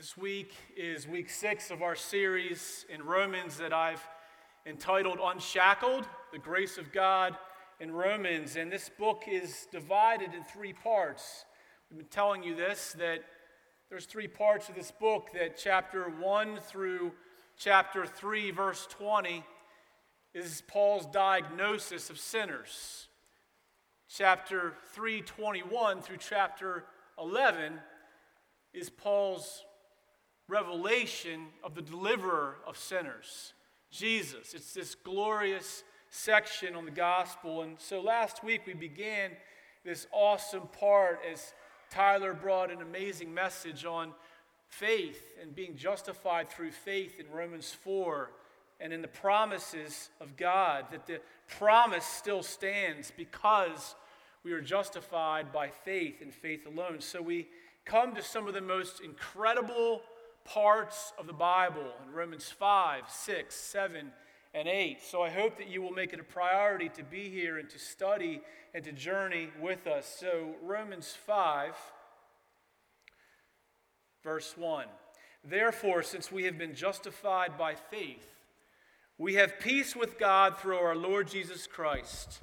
This week is week six of our series in Romans that I've entitled Unshackled, the Grace of God in Romans. And this book is divided in three parts. We've been telling you this that there's three parts of this book that chapter 1 through chapter 3, verse 20, is Paul's diagnosis of sinners. Chapter 321 through chapter 11 is Paul's revelation of the deliverer of sinners, Jesus. It's this glorious section on the gospel. And so last week we began this awesome part as Tyler brought an amazing message on faith and being justified through faith in Romans 4 and in the promises of God, that the promise still stands because we are justified by faith and faith alone. So we come to some of the most incredible parts of the Bible in Romans 5, 6, 7, and 8. So I hope that you will make it a priority to be here and to study and to journey with us. So, Romans 5, verse 1. Therefore, since we have been justified by faith, we have peace with God through our Lord Jesus Christ,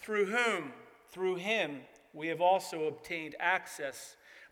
through whom, through him, we have also obtained access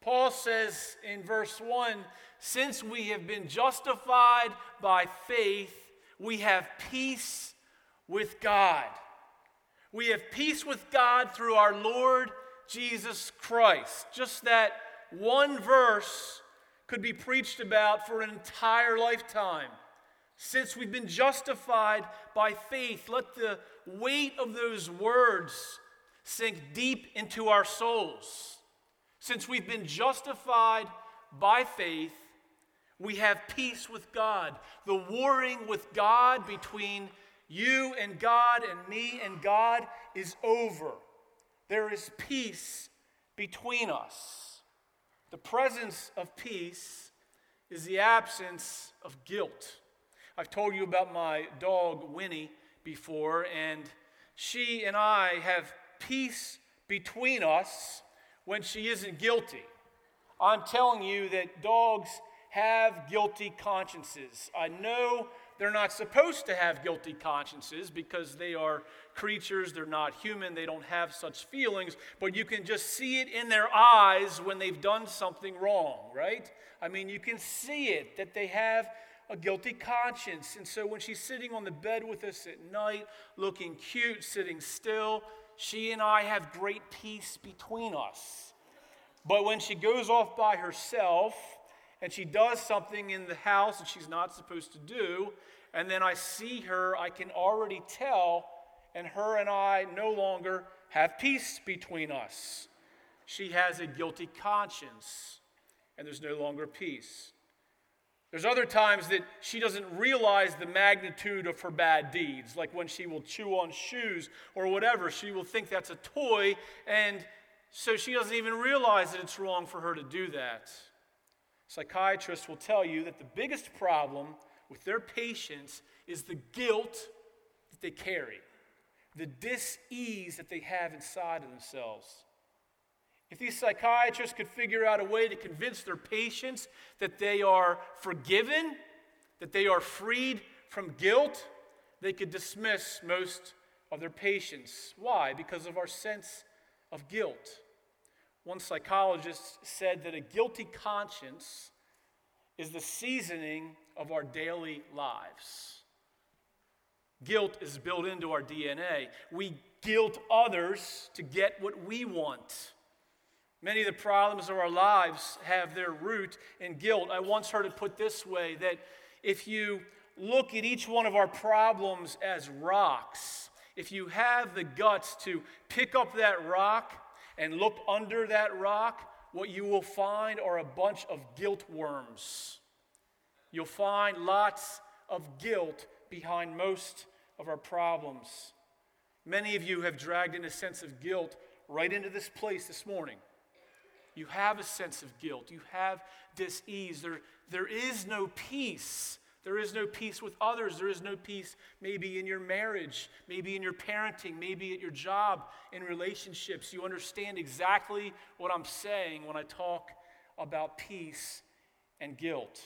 Paul says in verse 1 since we have been justified by faith, we have peace with God. We have peace with God through our Lord Jesus Christ. Just that one verse could be preached about for an entire lifetime. Since we've been justified by faith, let the weight of those words sink deep into our souls. Since we've been justified by faith, we have peace with God. The warring with God between you and God and me and God is over. There is peace between us. The presence of peace is the absence of guilt. I've told you about my dog, Winnie, before, and she and I have peace between us when she isn't guilty. I'm telling you that dogs have guilty consciences. I know they're not supposed to have guilty consciences because they are creatures, they're not human, they don't have such feelings, but you can just see it in their eyes when they've done something wrong, right? I mean, you can see it that they have a guilty conscience. And so when she's sitting on the bed with us at night, looking cute, sitting still, she and I have great peace between us. But when she goes off by herself and she does something in the house that she's not supposed to do, and then I see her, I can already tell, and her and I no longer have peace between us. She has a guilty conscience, and there's no longer peace. There's other times that she doesn't realize the magnitude of her bad deeds, like when she will chew on shoes or whatever. She will think that's a toy, and so she doesn't even realize that it's wrong for her to do that. Psychiatrists will tell you that the biggest problem with their patients is the guilt that they carry, the dis ease that they have inside of themselves. If these psychiatrists could figure out a way to convince their patients that they are forgiven, that they are freed from guilt, they could dismiss most of their patients. Why? Because of our sense of guilt. One psychologist said that a guilty conscience is the seasoning of our daily lives. Guilt is built into our DNA. We guilt others to get what we want. Many of the problems of our lives have their root in guilt. I once heard it put this way that if you look at each one of our problems as rocks, if you have the guts to pick up that rock and look under that rock, what you will find are a bunch of guilt worms. You'll find lots of guilt behind most of our problems. Many of you have dragged in a sense of guilt right into this place this morning. You have a sense of guilt. You have dis-ease. There, there is no peace. There is no peace with others. There is no peace maybe in your marriage, maybe in your parenting, maybe at your job, in relationships. You understand exactly what I'm saying when I talk about peace and guilt.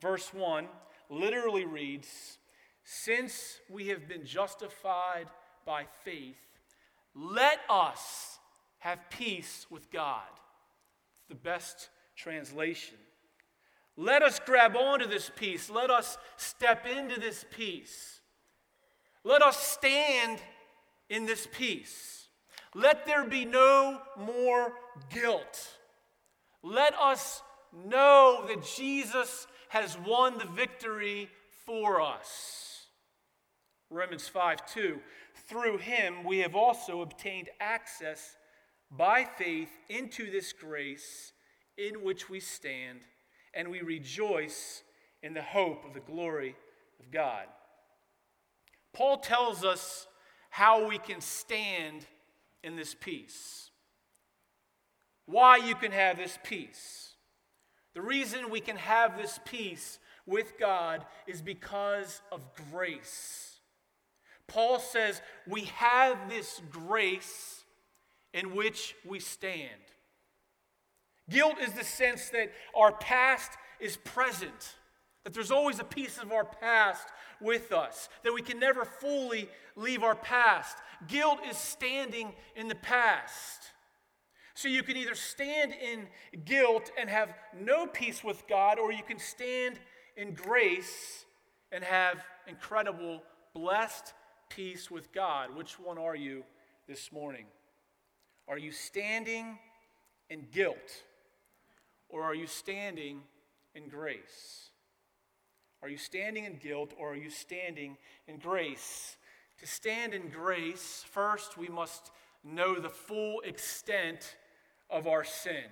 Verse 1 literally reads Since we have been justified by faith, let us have peace with God. It's the best translation. Let us grab onto this peace. Let us step into this peace. Let us stand in this peace. Let there be no more guilt. Let us know that Jesus has won the victory for us. Romans 5 2. Through him we have also obtained access by faith into this grace in which we stand, and we rejoice in the hope of the glory of God. Paul tells us how we can stand in this peace, why you can have this peace. The reason we can have this peace with God is because of grace. Paul says we have this grace in which we stand. Guilt is the sense that our past is present, that there's always a piece of our past with us, that we can never fully leave our past. Guilt is standing in the past. So you can either stand in guilt and have no peace with God, or you can stand in grace and have incredible, blessed peace with God. Which one are you this morning? Are you standing in guilt? Or are you standing in grace? Are you standing in guilt or are you standing in grace? To stand in grace, first we must know the full extent of our sin,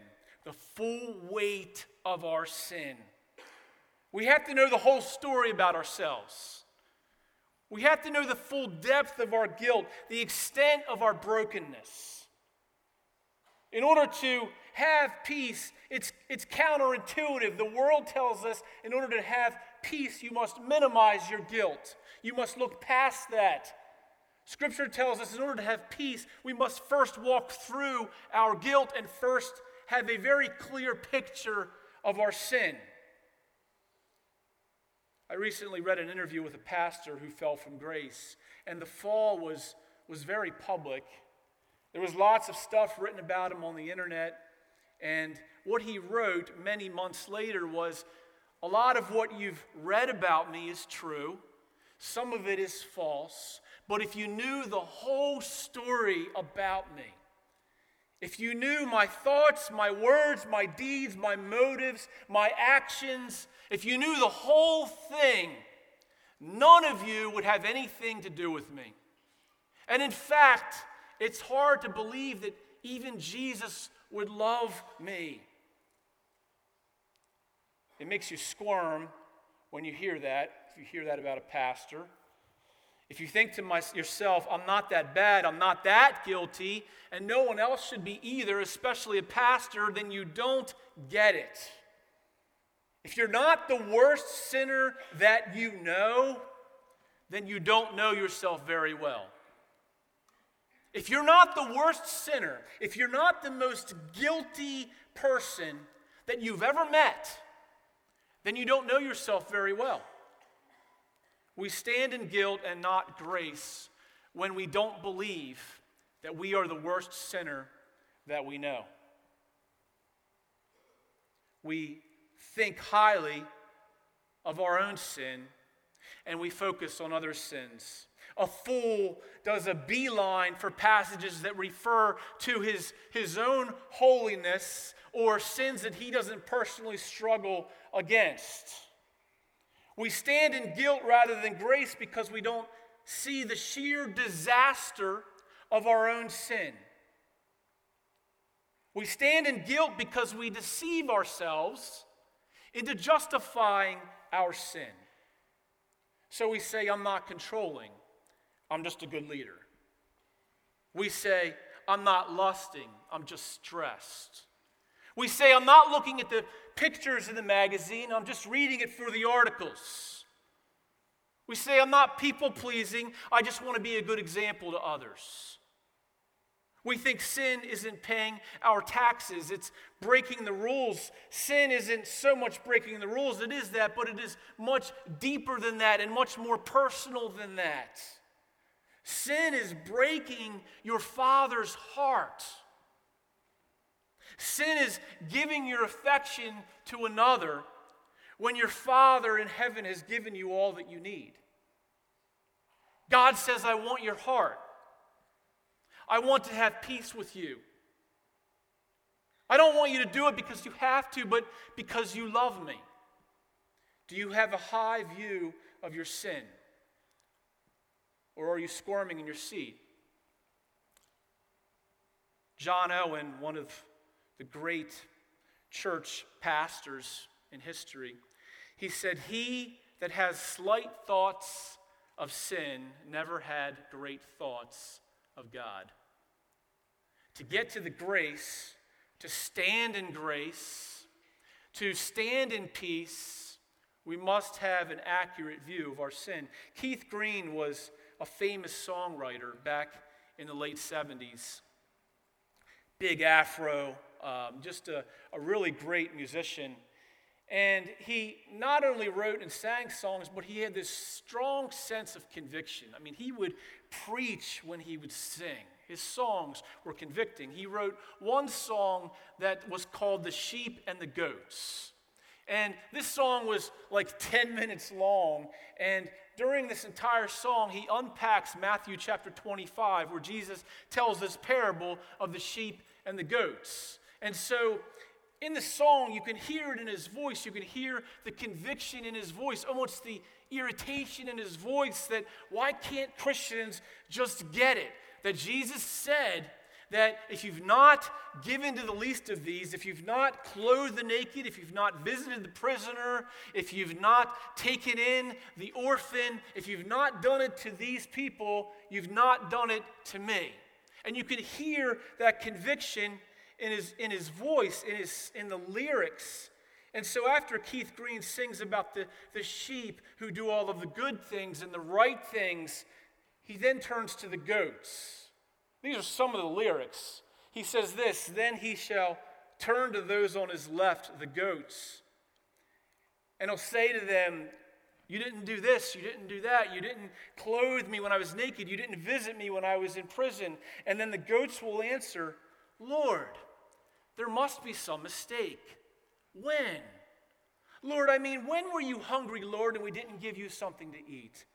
the full weight of our sin. We have to know the whole story about ourselves. We have to know the full depth of our guilt, the extent of our brokenness. In order to have peace, it's, it's counterintuitive. The world tells us in order to have peace, you must minimize your guilt, you must look past that. Scripture tells us in order to have peace, we must first walk through our guilt and first have a very clear picture of our sin. I recently read an interview with a pastor who fell from grace, and the fall was, was very public. There was lots of stuff written about him on the internet, and what he wrote many months later was a lot of what you've read about me is true, some of it is false, but if you knew the whole story about me, if you knew my thoughts, my words, my deeds, my motives, my actions, if you knew the whole thing, none of you would have anything to do with me. And in fact, it's hard to believe that even Jesus would love me. It makes you squirm when you hear that, if you hear that about a pastor. If you think to my, yourself, I'm not that bad, I'm not that guilty, and no one else should be either, especially a pastor, then you don't get it. If you're not the worst sinner that you know, then you don't know yourself very well. If you're not the worst sinner, if you're not the most guilty person that you've ever met, then you don't know yourself very well. We stand in guilt and not grace when we don't believe that we are the worst sinner that we know. We think highly of our own sin and we focus on other sins. A fool does a beeline for passages that refer to his, his own holiness or sins that he doesn't personally struggle against. We stand in guilt rather than grace because we don't see the sheer disaster of our own sin. We stand in guilt because we deceive ourselves into justifying our sin. So we say, I'm not controlling, I'm just a good leader. We say, I'm not lusting, I'm just stressed. We say, I'm not looking at the pictures in the magazine, I'm just reading it for the articles. We say, I'm not people pleasing, I just want to be a good example to others. We think sin isn't paying our taxes, it's breaking the rules. Sin isn't so much breaking the rules, it is that, but it is much deeper than that and much more personal than that. Sin is breaking your father's heart. Sin is giving your affection to another when your Father in heaven has given you all that you need. God says, I want your heart. I want to have peace with you. I don't want you to do it because you have to, but because you love me. Do you have a high view of your sin? Or are you squirming in your seat? John Owen, one of the great church pastors in history, he said, He that has slight thoughts of sin never had great thoughts of God. To get to the grace, to stand in grace, to stand in peace, we must have an accurate view of our sin. Keith Green was a famous songwriter back in the late 70s. Big afro, um, just a, a really great musician. And he not only wrote and sang songs, but he had this strong sense of conviction. I mean, he would preach when he would sing. His songs were convicting. He wrote one song that was called The Sheep and the Goats. And this song was like 10 minutes long. And during this entire song, he unpacks Matthew chapter 25, where Jesus tells this parable of the sheep and the goats. And so in the song, you can hear it in his voice. You can hear the conviction in his voice, almost the irritation in his voice that why can't Christians just get it? That Jesus said that if you've not given to the least of these, if you've not clothed the naked, if you've not visited the prisoner, if you've not taken in the orphan, if you've not done it to these people, you've not done it to me. And you can hear that conviction in his, in his voice, in, his, in the lyrics. And so after Keith Green sings about the, the sheep who do all of the good things and the right things, he then turns to the goats. These are some of the lyrics. He says this Then he shall turn to those on his left, the goats, and he'll say to them, You didn't do this, you didn't do that, you didn't clothe me when I was naked, you didn't visit me when I was in prison. And then the goats will answer, Lord, there must be some mistake. When? Lord, I mean, when were you hungry, Lord, and we didn't give you something to eat?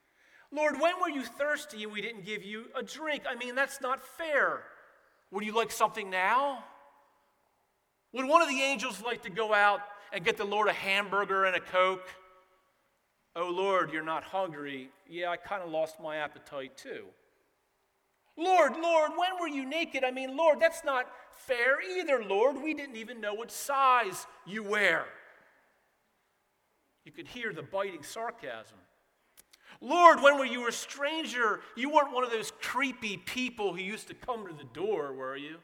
Lord, when were you thirsty and we didn't give you a drink? I mean, that's not fair. Would you like something now? Would one of the angels like to go out and get the Lord a hamburger and a Coke? Oh, Lord, you're not hungry. Yeah, I kind of lost my appetite too. Lord, Lord, when were you naked? I mean, Lord, that's not fair either, Lord. We didn't even know what size you wear. You could hear the biting sarcasm. Lord, when were you a stranger? You weren't one of those creepy people who used to come to the door, were you?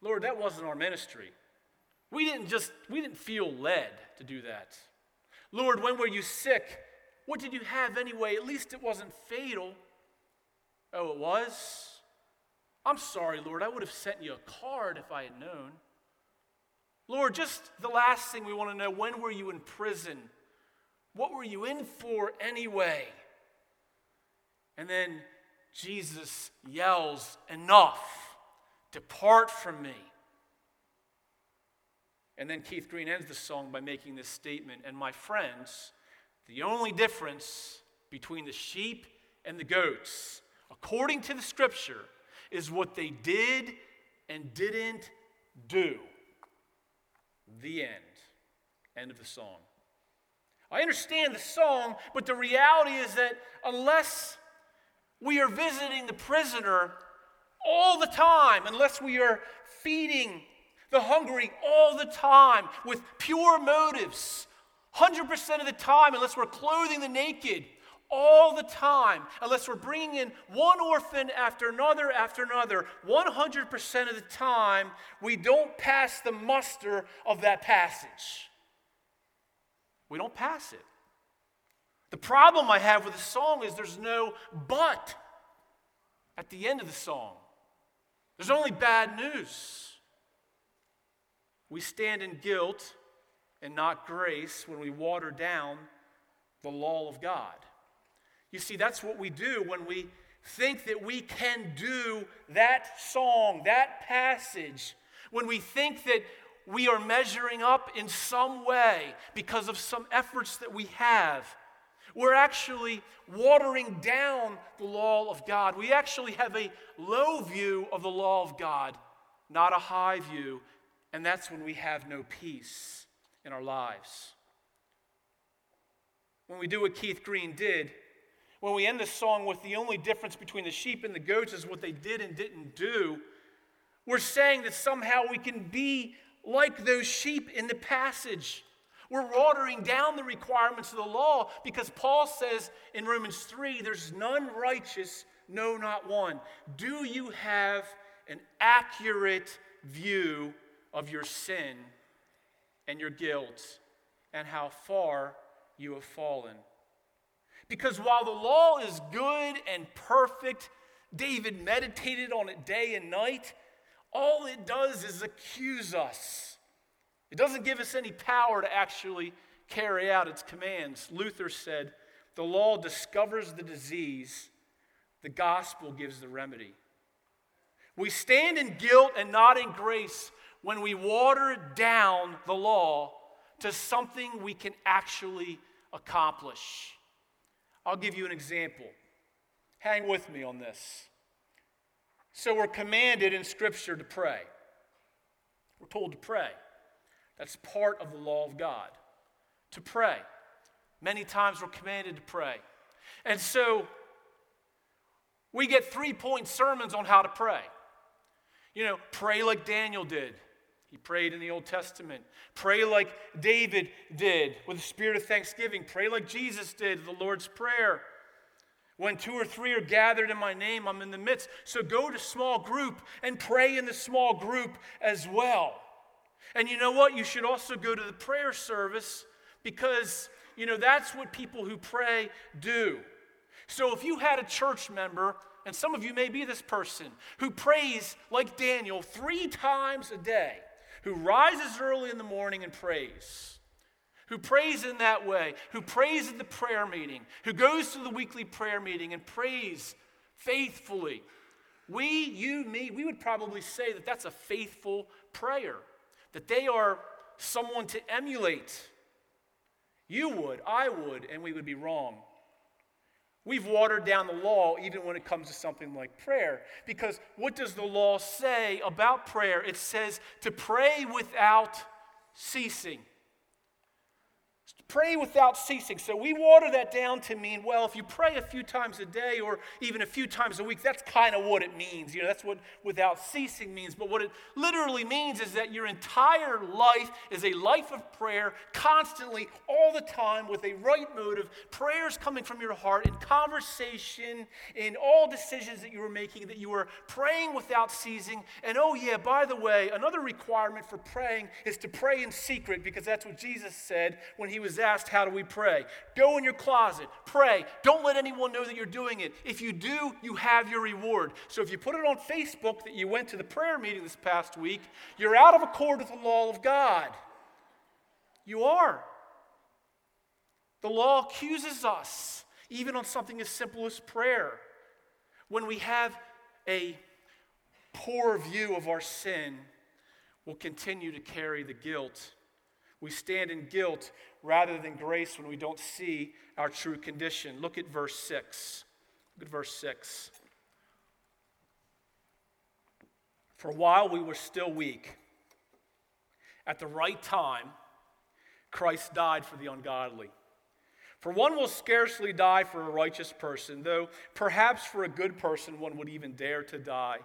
Lord, that wasn't our ministry. We didn't just, we didn't feel led to do that. Lord, when were you sick? What did you have anyway? At least it wasn't fatal. Oh, it was? I'm sorry, Lord. I would have sent you a card if I had known. Lord, just the last thing we want to know when were you in prison? What were you in for anyway? And then Jesus yells, Enough, depart from me. And then Keith Green ends the song by making this statement And my friends, the only difference between the sheep and the goats, according to the scripture, is what they did and didn't do. The end. End of the song. I understand the song, but the reality is that unless we are visiting the prisoner, all the time unless we are feeding the hungry all the time with pure motives. 100% of the time, unless we're clothing the naked all the time, unless we're bringing in one orphan after another after another, 100% of the time, we don't pass the muster of that passage. We don't pass it. The problem I have with the song is there's no but at the end of the song. There's only bad news. We stand in guilt and not grace when we water down the law of God. You see, that's what we do when we think that we can do that song, that passage, when we think that we are measuring up in some way because of some efforts that we have. We're actually watering down the law of God. We actually have a low view of the law of God, not a high view, and that's when we have no peace in our lives. When we do what Keith Green did, when we end the song with the only difference between the sheep and the goats is what they did and didn't do, we're saying that somehow we can be like those sheep in the passage. We're watering down the requirements of the law because Paul says in Romans 3 there's none righteous, no, not one. Do you have an accurate view of your sin and your guilt and how far you have fallen. Because while the law is good and perfect, David meditated on it day and night, all it does is accuse us. It doesn't give us any power to actually carry out its commands. Luther said, The law discovers the disease, the gospel gives the remedy. We stand in guilt and not in grace when we water down the law to something we can actually accomplish. I'll give you an example. Hang with me on this. So, we're commanded in Scripture to pray. We're told to pray. That's part of the law of God, to pray. Many times we're commanded to pray. And so, we get three point sermons on how to pray. You know, pray like Daniel did. He prayed in the Old Testament. Pray like David did with a spirit of thanksgiving. Pray like Jesus did, the Lord's Prayer. When two or three are gathered in my name, I'm in the midst. So go to small group and pray in the small group as well. And you know what? You should also go to the prayer service because, you know, that's what people who pray do. So if you had a church member, and some of you may be this person, who prays like Daniel three times a day, who rises early in the morning and prays, who prays in that way, who prays at the prayer meeting, who goes to the weekly prayer meeting and prays faithfully. We, you, me, we would probably say that that's a faithful prayer, that they are someone to emulate. You would, I would, and we would be wrong. We've watered down the law even when it comes to something like prayer. Because what does the law say about prayer? It says to pray without ceasing. Pray without ceasing. So we water that down to mean, well, if you pray a few times a day or even a few times a week, that's kind of what it means. You know, that's what without ceasing means. But what it literally means is that your entire life is a life of prayer, constantly, all the time, with a right motive. Prayers coming from your heart in conversation, in all decisions that you are making, that you are praying without ceasing. And oh, yeah, by the way, another requirement for praying is to pray in secret because that's what Jesus said when he was asked, How do we pray? Go in your closet, pray. Don't let anyone know that you're doing it. If you do, you have your reward. So if you put it on Facebook that you went to the prayer meeting this past week, you're out of accord with the law of God. You are. The law accuses us, even on something as simple as prayer. When we have a poor view of our sin, we'll continue to carry the guilt. We stand in guilt rather than grace when we don't see our true condition. Look at verse 6. Look at verse 6. For while we were still weak, at the right time, Christ died for the ungodly. For one will scarcely die for a righteous person, though perhaps for a good person one would even dare to die.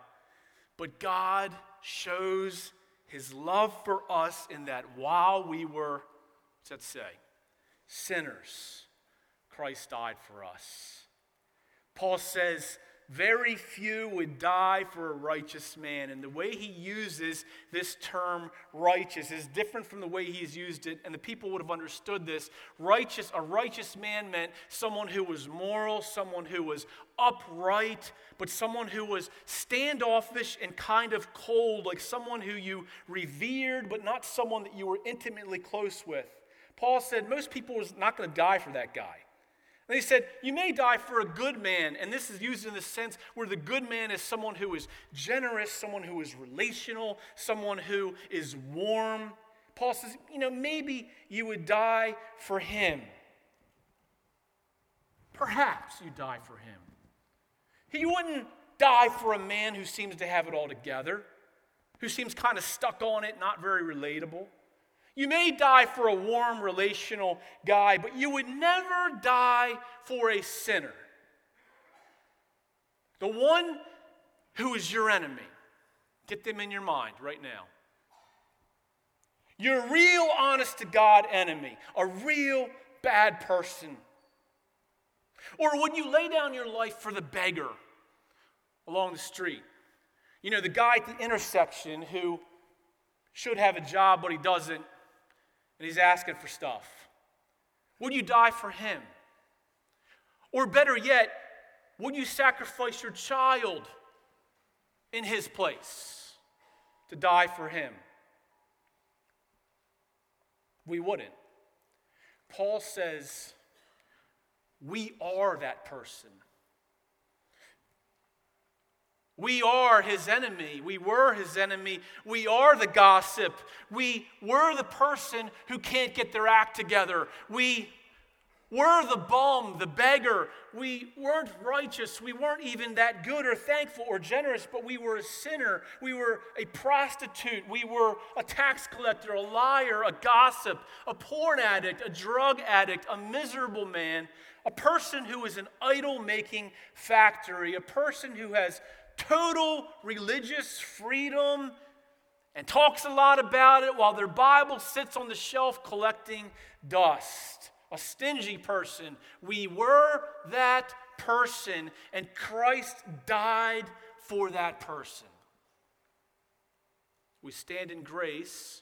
But God shows his love for us in that while we were, what's that say? Sinners, Christ died for us. Paul says, very few would die for a righteous man. And the way he uses this term righteous is different from the way he's used it, and the people would have understood this. Righteous, a righteous man meant someone who was moral, someone who was upright, but someone who was standoffish and kind of cold, like someone who you revered, but not someone that you were intimately close with. Paul said most people was not going to die for that guy. And he said, You may die for a good man. And this is used in the sense where the good man is someone who is generous, someone who is relational, someone who is warm. Paul says, You know, maybe you would die for him. Perhaps you die for him. He wouldn't die for a man who seems to have it all together, who seems kind of stuck on it, not very relatable. You may die for a warm relational guy, but you would never die for a sinner. The one who is your enemy. Get them in your mind right now. Your real honest to God enemy, a real bad person. Or would you lay down your life for the beggar along the street? You know, the guy at the intersection who should have a job, but he doesn't and he's asking for stuff? Would you die for him? Or better yet, would you sacrifice your child in his place to die for him? We wouldn't. Paul says, we are that person. We are his enemy. We were his enemy. We are the gossip. We were the person who can't get their act together. We were the bum, the beggar. We weren't righteous. We weren't even that good or thankful or generous, but we were a sinner. We were a prostitute. We were a tax collector, a liar, a gossip, a porn addict, a drug addict, a miserable man, a person who is an idol making factory, a person who has total religious freedom and talks a lot about it while their Bible sits on the shelf collecting dust. A stingy person. We were that person, and Christ died for that person. We stand in grace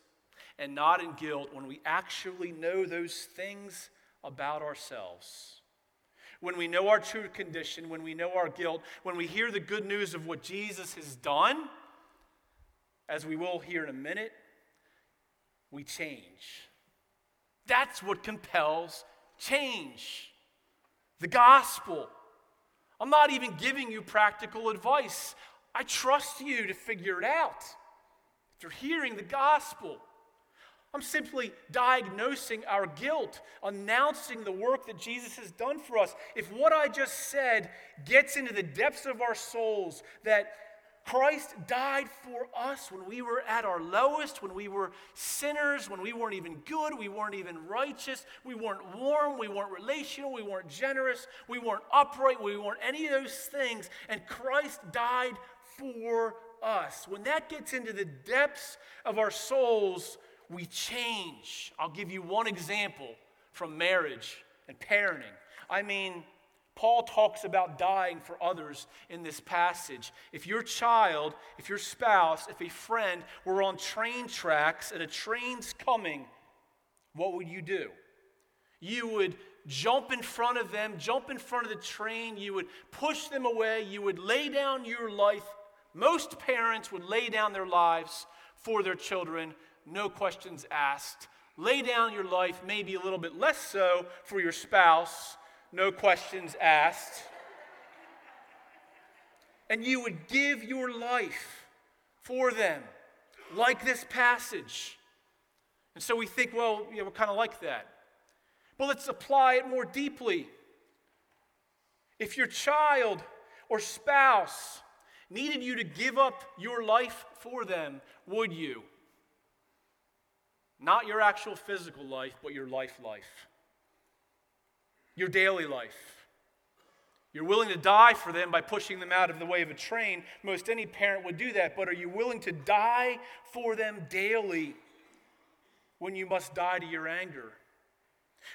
and not in guilt when we actually know those things about ourselves when we know our true condition, when we know our guilt, when we hear the good news of what Jesus has done, as we will hear in a minute, we change. That's what compels change. The gospel. I'm not even giving you practical advice. I trust you to figure it out. If you're hearing the gospel, I'm simply diagnosing our guilt, announcing the work that Jesus has done for us. If what I just said gets into the depths of our souls, that Christ died for us when we were at our lowest, when we were sinners, when we weren't even good, we weren't even righteous, we weren't warm, we weren't relational, we weren't generous, we weren't upright, we weren't any of those things, and Christ died for us. When that gets into the depths of our souls, we change. I'll give you one example from marriage and parenting. I mean, Paul talks about dying for others in this passage. If your child, if your spouse, if a friend were on train tracks and a train's coming, what would you do? You would jump in front of them, jump in front of the train, you would push them away, you would lay down your life. Most parents would lay down their lives for their children no questions asked. Lay down your life, maybe a little bit less so for your spouse, no questions asked. And you would give your life for them, like this passage. And so we think, well, we're kind of like that. But let's apply it more deeply. If your child or spouse needed you to give up your life for them, would you? Not your actual physical life, but your life life. Your daily life. You're willing to die for them by pushing them out of the way of a train. Most any parent would do that. But are you willing to die for them daily when you must die to your anger?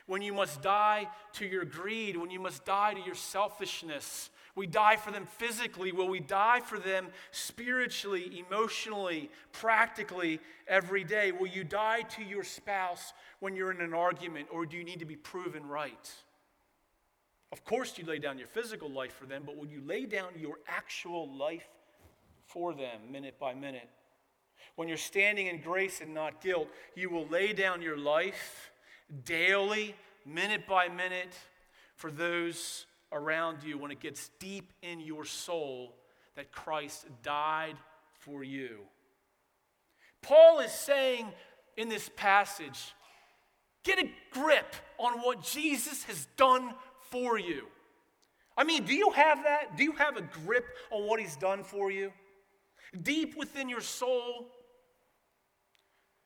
When you must die to your greed? When you must die to your selfishness? We die for them physically. Will we die for them spiritually, emotionally, practically every day? Will you die to your spouse when you're in an argument, or do you need to be proven right? Of course, you lay down your physical life for them, but will you lay down your actual life for them minute by minute? When you're standing in grace and not guilt, you will lay down your life daily, minute by minute, for those around you when it gets deep in your soul that Christ died for you. Paul is saying in this passage get a grip on what Jesus has done for you. I mean, do you have that? Do you have a grip on what he's done for you? Deep within your soul,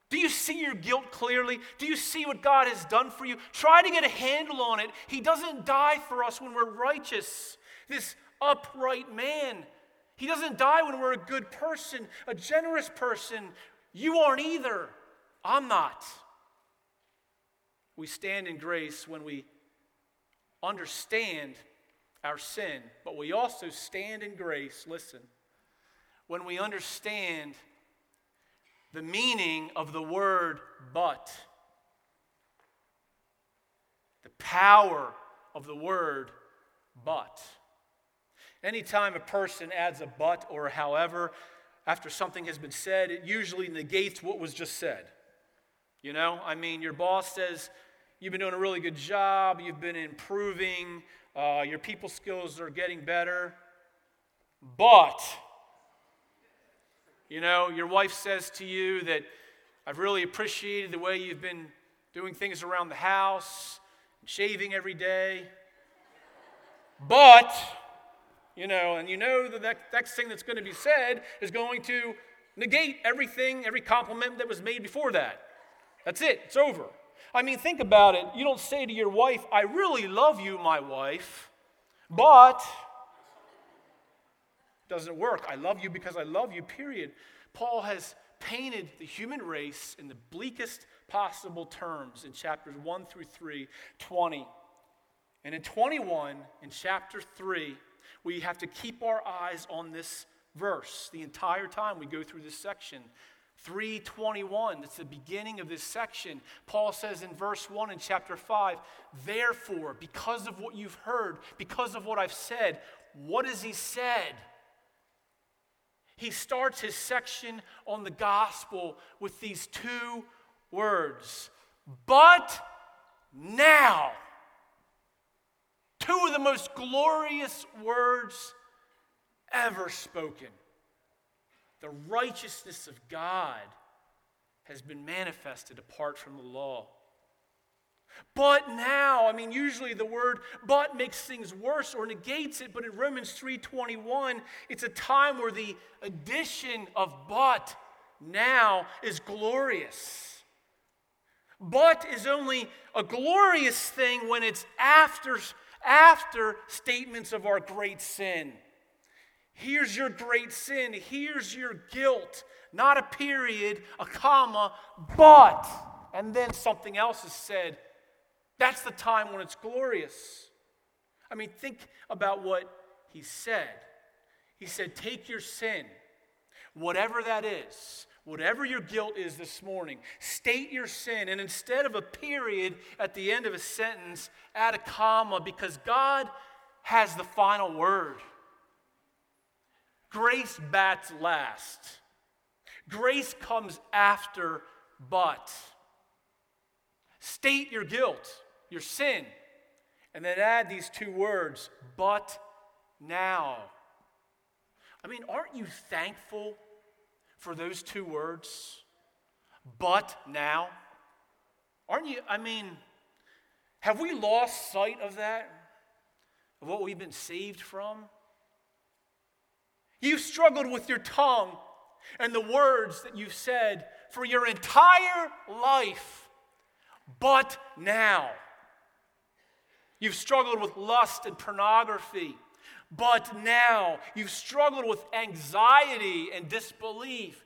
do you see your guilt clearly? Do you see what God has done for you? Try to get a handle on it. He doesn't die for us when we're righteous, this upright man. He doesn't die when we're a good person, a generous person. You aren't either. I'm not. We stand in grace when we understand our sin, but we also stand in grace, listen, when we understand the meaning of the word but. The power of the word but. Anytime a person adds a but or however after something has been said, it usually negates what was just said. You know, I mean, your boss says, You've been doing a really good job, you've been improving, uh, your people skills are getting better, but you know, your wife says to you that I've really appreciated the way you've been doing things around the house, shaving every day. But, you know, and you know that the next thing that's going to be said is going to negate everything, every compliment that was made before that. That's it, it's over. I mean, think about it. You don't say to your wife, I really love you, my wife, but doesn't work. I love you because I love you, period. Paul has painted the human race in the bleakest possible terms in chapters 1 through 3, 20. And in 21, in chapter 3, we have to keep our eyes on this verse the entire time we go through this section. 321, that's the beginning of this section. Paul says in verse 1 in chapter 5, Therefore, because of what you've heard, because of what I've said, what has he said? He starts his section on the gospel with these two words But now. Two of the most glorious words ever spoken. The righteousness of God has been manifested apart from the law. But now, I mean usually the word but makes things worse or negates it, but in Romans 3:21, it's a time where the addition of but now is glorious. But is only a glorious thing when it's after after statements of our great sin. Here's your great sin, here's your guilt, not a period, a comma, but and then something else is said that's the time when it's glorious. I mean, think about what he said. He said, Take your sin, whatever that is, whatever your guilt is this morning, state your sin, and instead of a period at the end of a sentence, add a comma because God has the final word. Grace bats last. Grace comes after but. State your guilt your sin. And then add these two words, but now. I mean, aren't you thankful for those two words? But now? Aren't you? I mean, have we lost sight of that? Of what we've been saved from? You've struggled with your tongue and the words that you've said for your entire life. But now. You've struggled with lust and pornography but now. You've struggled with anxiety and disbelief,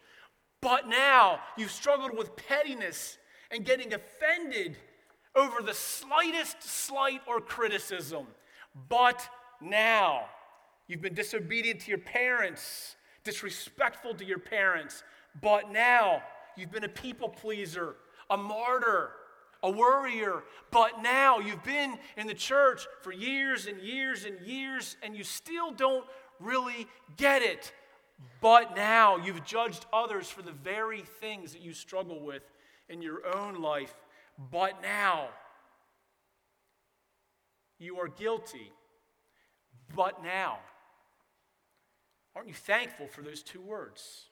but now. You've struggled with pettiness and getting offended over the slightest slight or criticism, but now. You've been disobedient to your parents, disrespectful to your parents, but now you've been a people pleaser, a martyr, a worrier, but now you've been in the church for years and years and years, and you still don't really get it. But now you've judged others for the very things that you struggle with in your own life. But now you are guilty. But now. Aren't you thankful for those two words?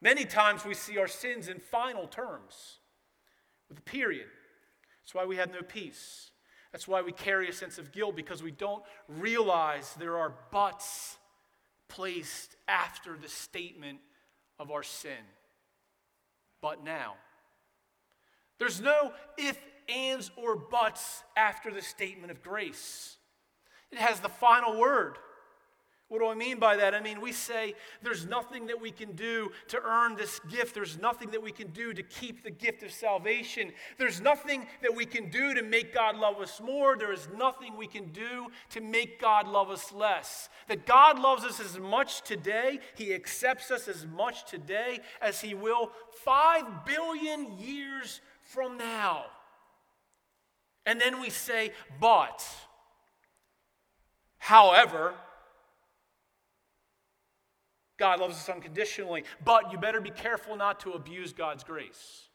Many times we see our sins in final terms with a period. That's why we have no peace. That's why we carry a sense of guilt because we don't realize there are buts placed after the statement of our sin. But now. There's no if, ands, or buts after the statement of grace. It has the final word. What do I mean by that? I mean, we say there's nothing that we can do to earn this gift. There's nothing that we can do to keep the gift of salvation. There's nothing that we can do to make God love us more. There is nothing we can do to make God love us less. That God loves us as much today, He accepts us as much today as He will five billion years from now. And then we say, but, however, God loves us unconditionally, but you better be careful not to abuse God's grace.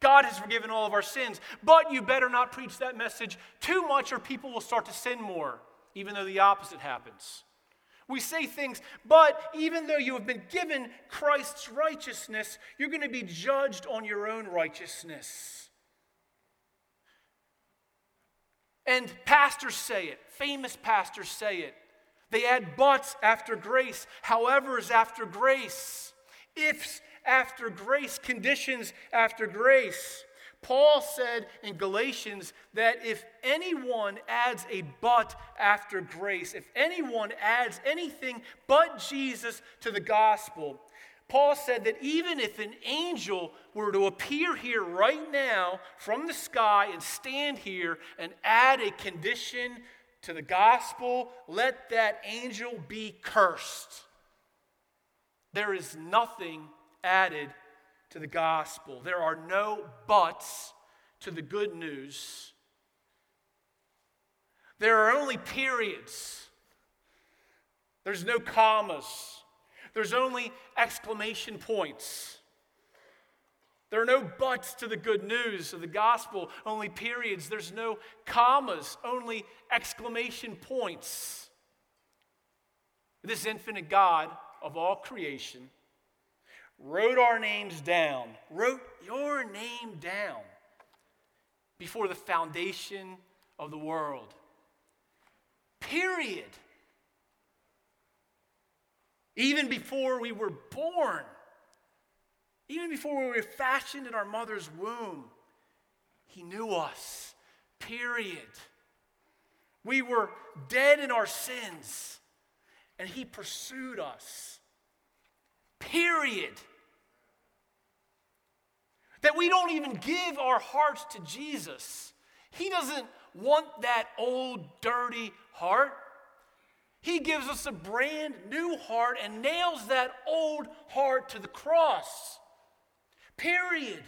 God has forgiven all of our sins, but you better not preach that message too much or people will start to sin more, even though the opposite happens. We say things, but even though you have been given Christ's righteousness, you're going to be judged on your own righteousness. And pastors say it, famous pastors say it. They add buts after grace, however's after grace, ifs after grace, conditions after grace. Paul said in Galatians that if anyone adds a but after grace, if anyone adds anything but Jesus to the gospel, Paul said that even if an angel were to appear here right now from the sky and stand here and add a condition to the gospel, let that angel be cursed. There is nothing added to the gospel. There are no buts to the good news. There are only periods. There's no commas. There's only exclamation points. There are no buts to the good news of the gospel, only periods. There's no commas, only exclamation points. This infinite God of all creation wrote our names down, wrote your name down before the foundation of the world. Period. Even before we were born. Even before we were fashioned in our mother's womb, He knew us. Period. We were dead in our sins, and He pursued us. Period. That we don't even give our hearts to Jesus. He doesn't want that old, dirty heart. He gives us a brand new heart and nails that old heart to the cross. Period.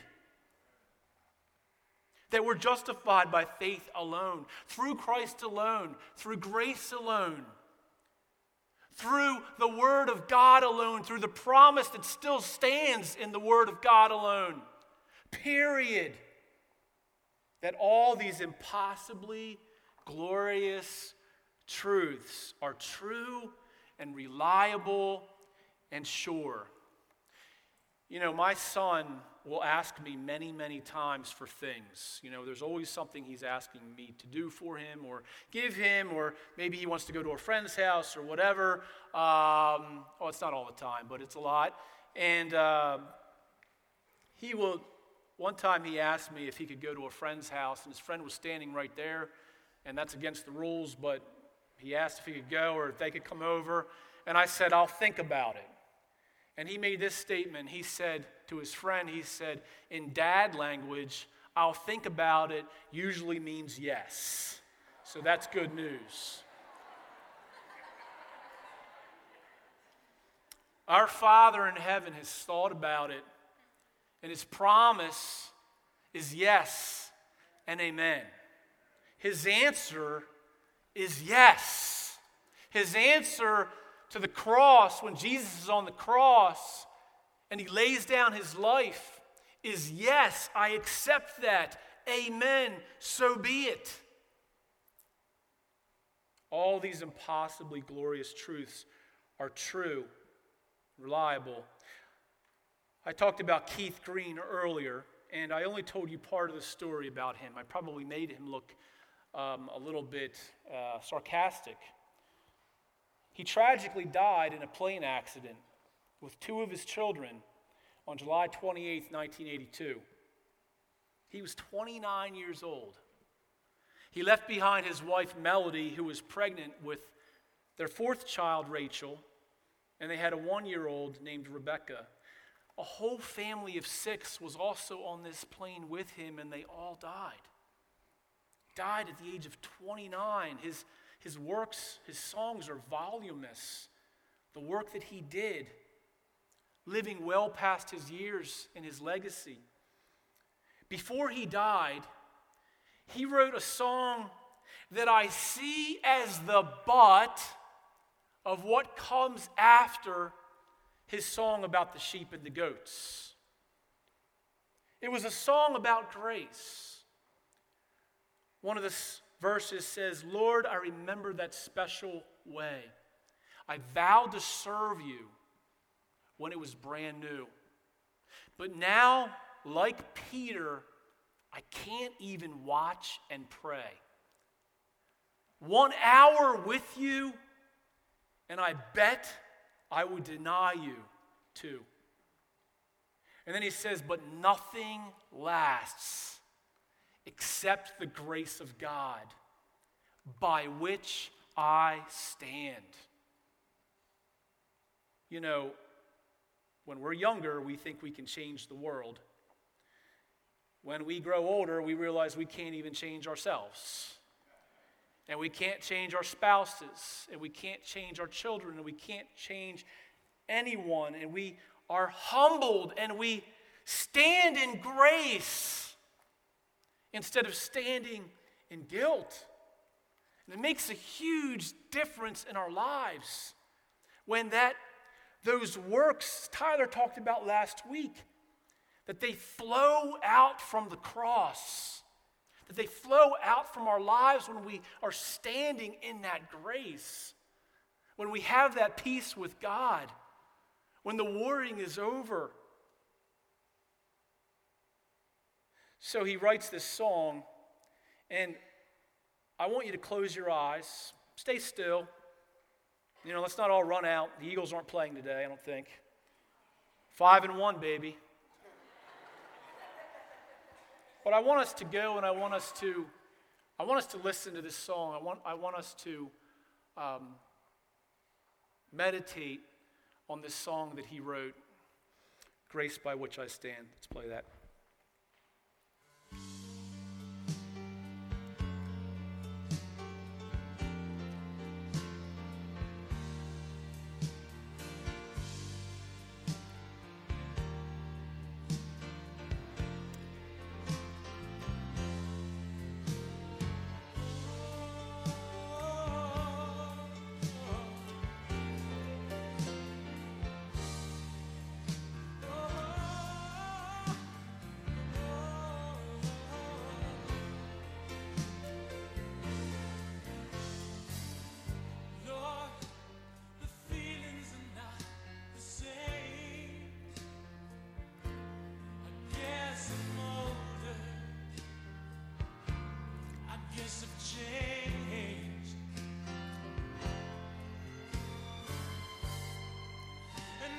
That we're justified by faith alone, through Christ alone, through grace alone, through the Word of God alone, through the promise that still stands in the Word of God alone. Period. That all these impossibly glorious truths are true and reliable and sure. You know, my son will ask me many, many times for things. You know, there's always something he's asking me to do for him or give him, or maybe he wants to go to a friend's house or whatever. Um, oh, it's not all the time, but it's a lot. And uh, he will, one time he asked me if he could go to a friend's house, and his friend was standing right there, and that's against the rules, but he asked if he could go or if they could come over. And I said, I'll think about it. And he made this statement. He said to his friend, he said, in dad language, I'll think about it usually means yes. So that's good news. Our Father in heaven has thought about it, and his promise is yes and amen. His answer is yes. His answer to the cross, when Jesus is on the cross and he lays down his life, is yes, I accept that. Amen. So be it. All these impossibly glorious truths are true, reliable. I talked about Keith Green earlier, and I only told you part of the story about him. I probably made him look um, a little bit uh, sarcastic. He tragically died in a plane accident with two of his children on July 28, 1982. He was 29 years old. He left behind his wife Melody, who was pregnant with their fourth child, Rachel, and they had a one year old named Rebecca. A whole family of six was also on this plane with him, and they all died. Died at the age of 29. His his works, his songs are voluminous. The work that he did, living well past his years in his legacy. Before he died, he wrote a song that I see as the but of what comes after his song about the sheep and the goats. It was a song about grace. One of the verses says, Lord, I remember that special way. I vowed to serve you when it was brand new. But now, like Peter, I can't even watch and pray. One hour with you, and I bet I would deny you too. And then he says, But nothing lasts except the grace of God by which I stand. You know, when we're younger, we think we can change the world. When we grow older, we realize we can't even change ourselves. And we can't change our spouses, and we can't change our children, and we can't change anyone. And we are humbled and we stand in grace instead of standing in guilt. And it makes a huge difference in our lives when that those works Tyler talked about last week that they flow out from the cross. That they flow out from our lives when we are standing in that grace. When we have that peace with God. When the warring is over So he writes this song, and I want you to close your eyes, stay still. You know, let's not all run out. The Eagles aren't playing today, I don't think. Five and one, baby. But I want us to go and I want us to, I want us to listen to this song. I want, I want us to um, meditate on this song that he wrote, Grace by Which I Stand. Let's play that.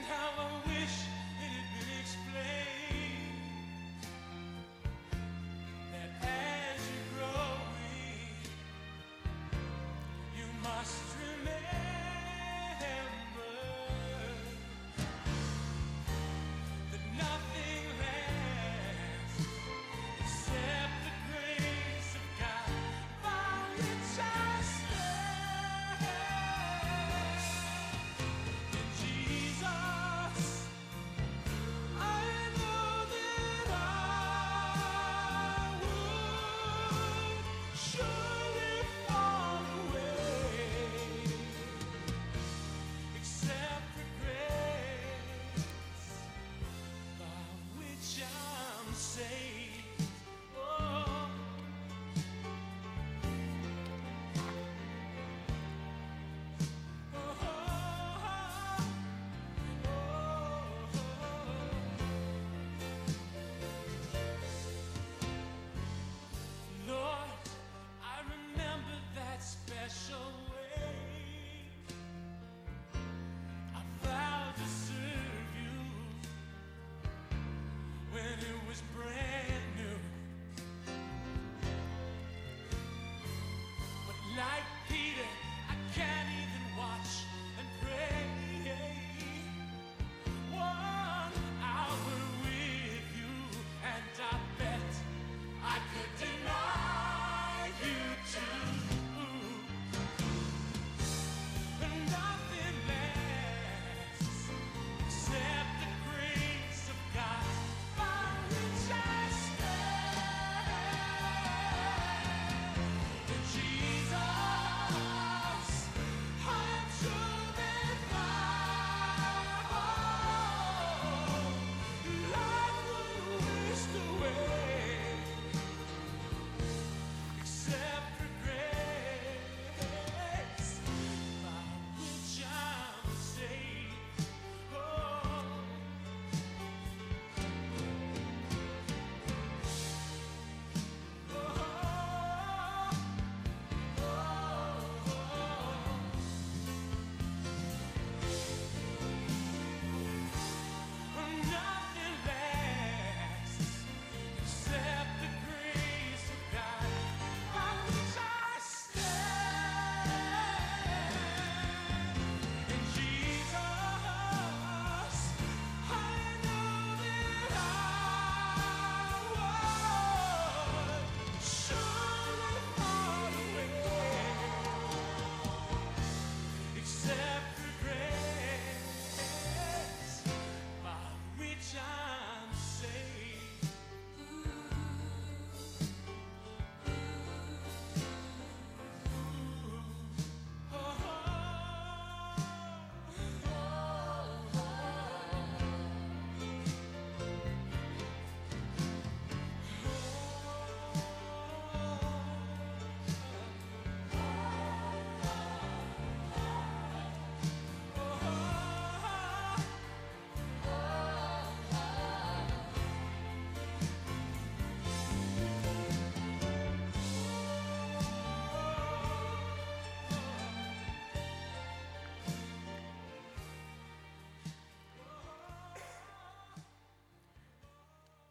how I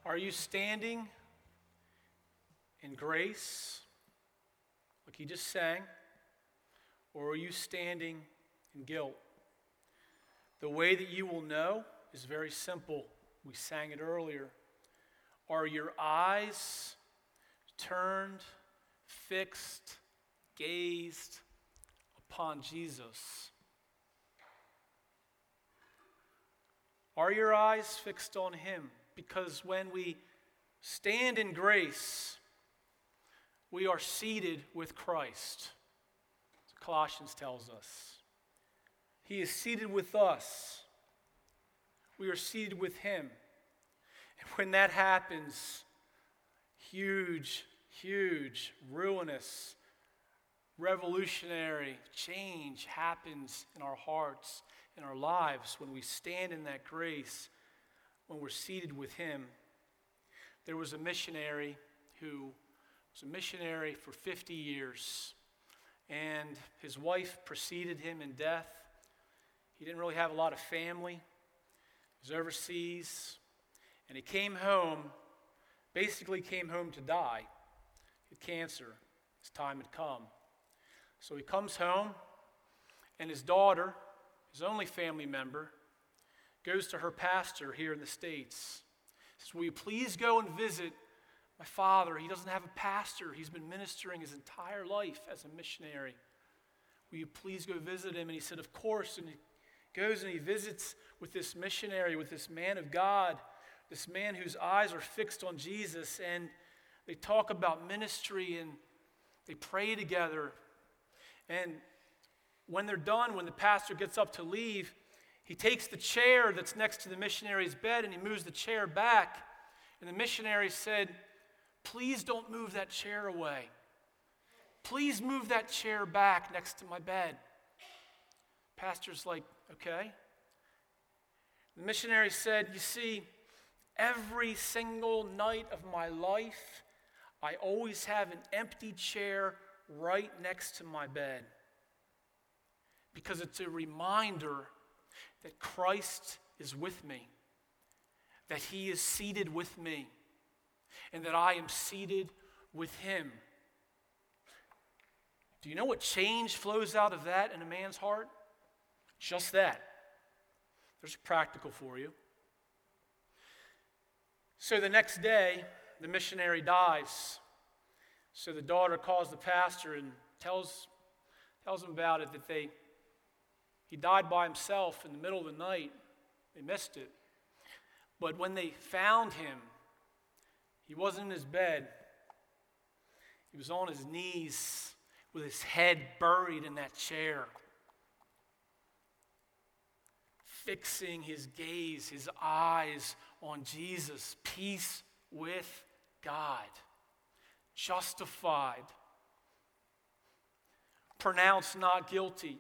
Are you standing in grace, like he just sang, or are you standing in guilt? The way that you will know is very simple. We sang it earlier. Are your eyes turned, fixed, gazed upon Jesus? Are your eyes fixed on him? Because when we stand in grace, we are seated with Christ. Colossians tells us. He is seated with us. We are seated with Him. And when that happens, huge, huge, ruinous, revolutionary change happens in our hearts, in our lives, when we stand in that grace when we're seated with him, there was a missionary who was a missionary for 50 years, and his wife preceded him in death. He didn't really have a lot of family, he was overseas, and he came home, basically came home to die. He had cancer. His time had come. So he comes home, and his daughter, his only family member, goes to her pastor here in the States. Says, Will you please go and visit my father? He doesn't have a pastor. He's been ministering his entire life as a missionary. Will you please go visit him? And he said, Of course. And he goes and he visits with this missionary, with this man of God, this man whose eyes are fixed on Jesus. And they talk about ministry and they pray together. And when they're done, when the pastor gets up to leave, he takes the chair that's next to the missionary's bed and he moves the chair back. And the missionary said, Please don't move that chair away. Please move that chair back next to my bed. Pastor's like, Okay. The missionary said, You see, every single night of my life, I always have an empty chair right next to my bed because it's a reminder that Christ is with me, that He is seated with me, and that I am seated with Him. Do you know what change flows out of that in a man's heart? Just that. There's a practical for you. So the next day, the missionary dies. So the daughter calls the pastor and tells, tells him about it that they, he died by himself in the middle of the night. They missed it. But when they found him, he wasn't in his bed. He was on his knees with his head buried in that chair, fixing his gaze, his eyes on Jesus. Peace with God, justified, pronounced not guilty,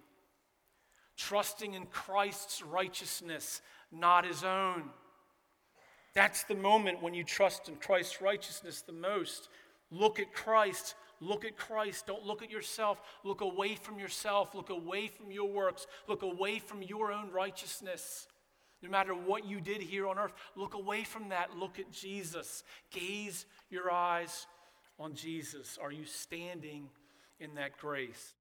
trusting in Christ's righteousness, not his own. That's the moment when you trust in Christ's righteousness the most. Look at Christ. Look at Christ. Don't look at yourself. Look away from yourself. Look away from your works. Look away from your own righteousness. No matter what you did here on earth, look away from that. Look at Jesus. Gaze your eyes on Jesus. Are you standing in that grace?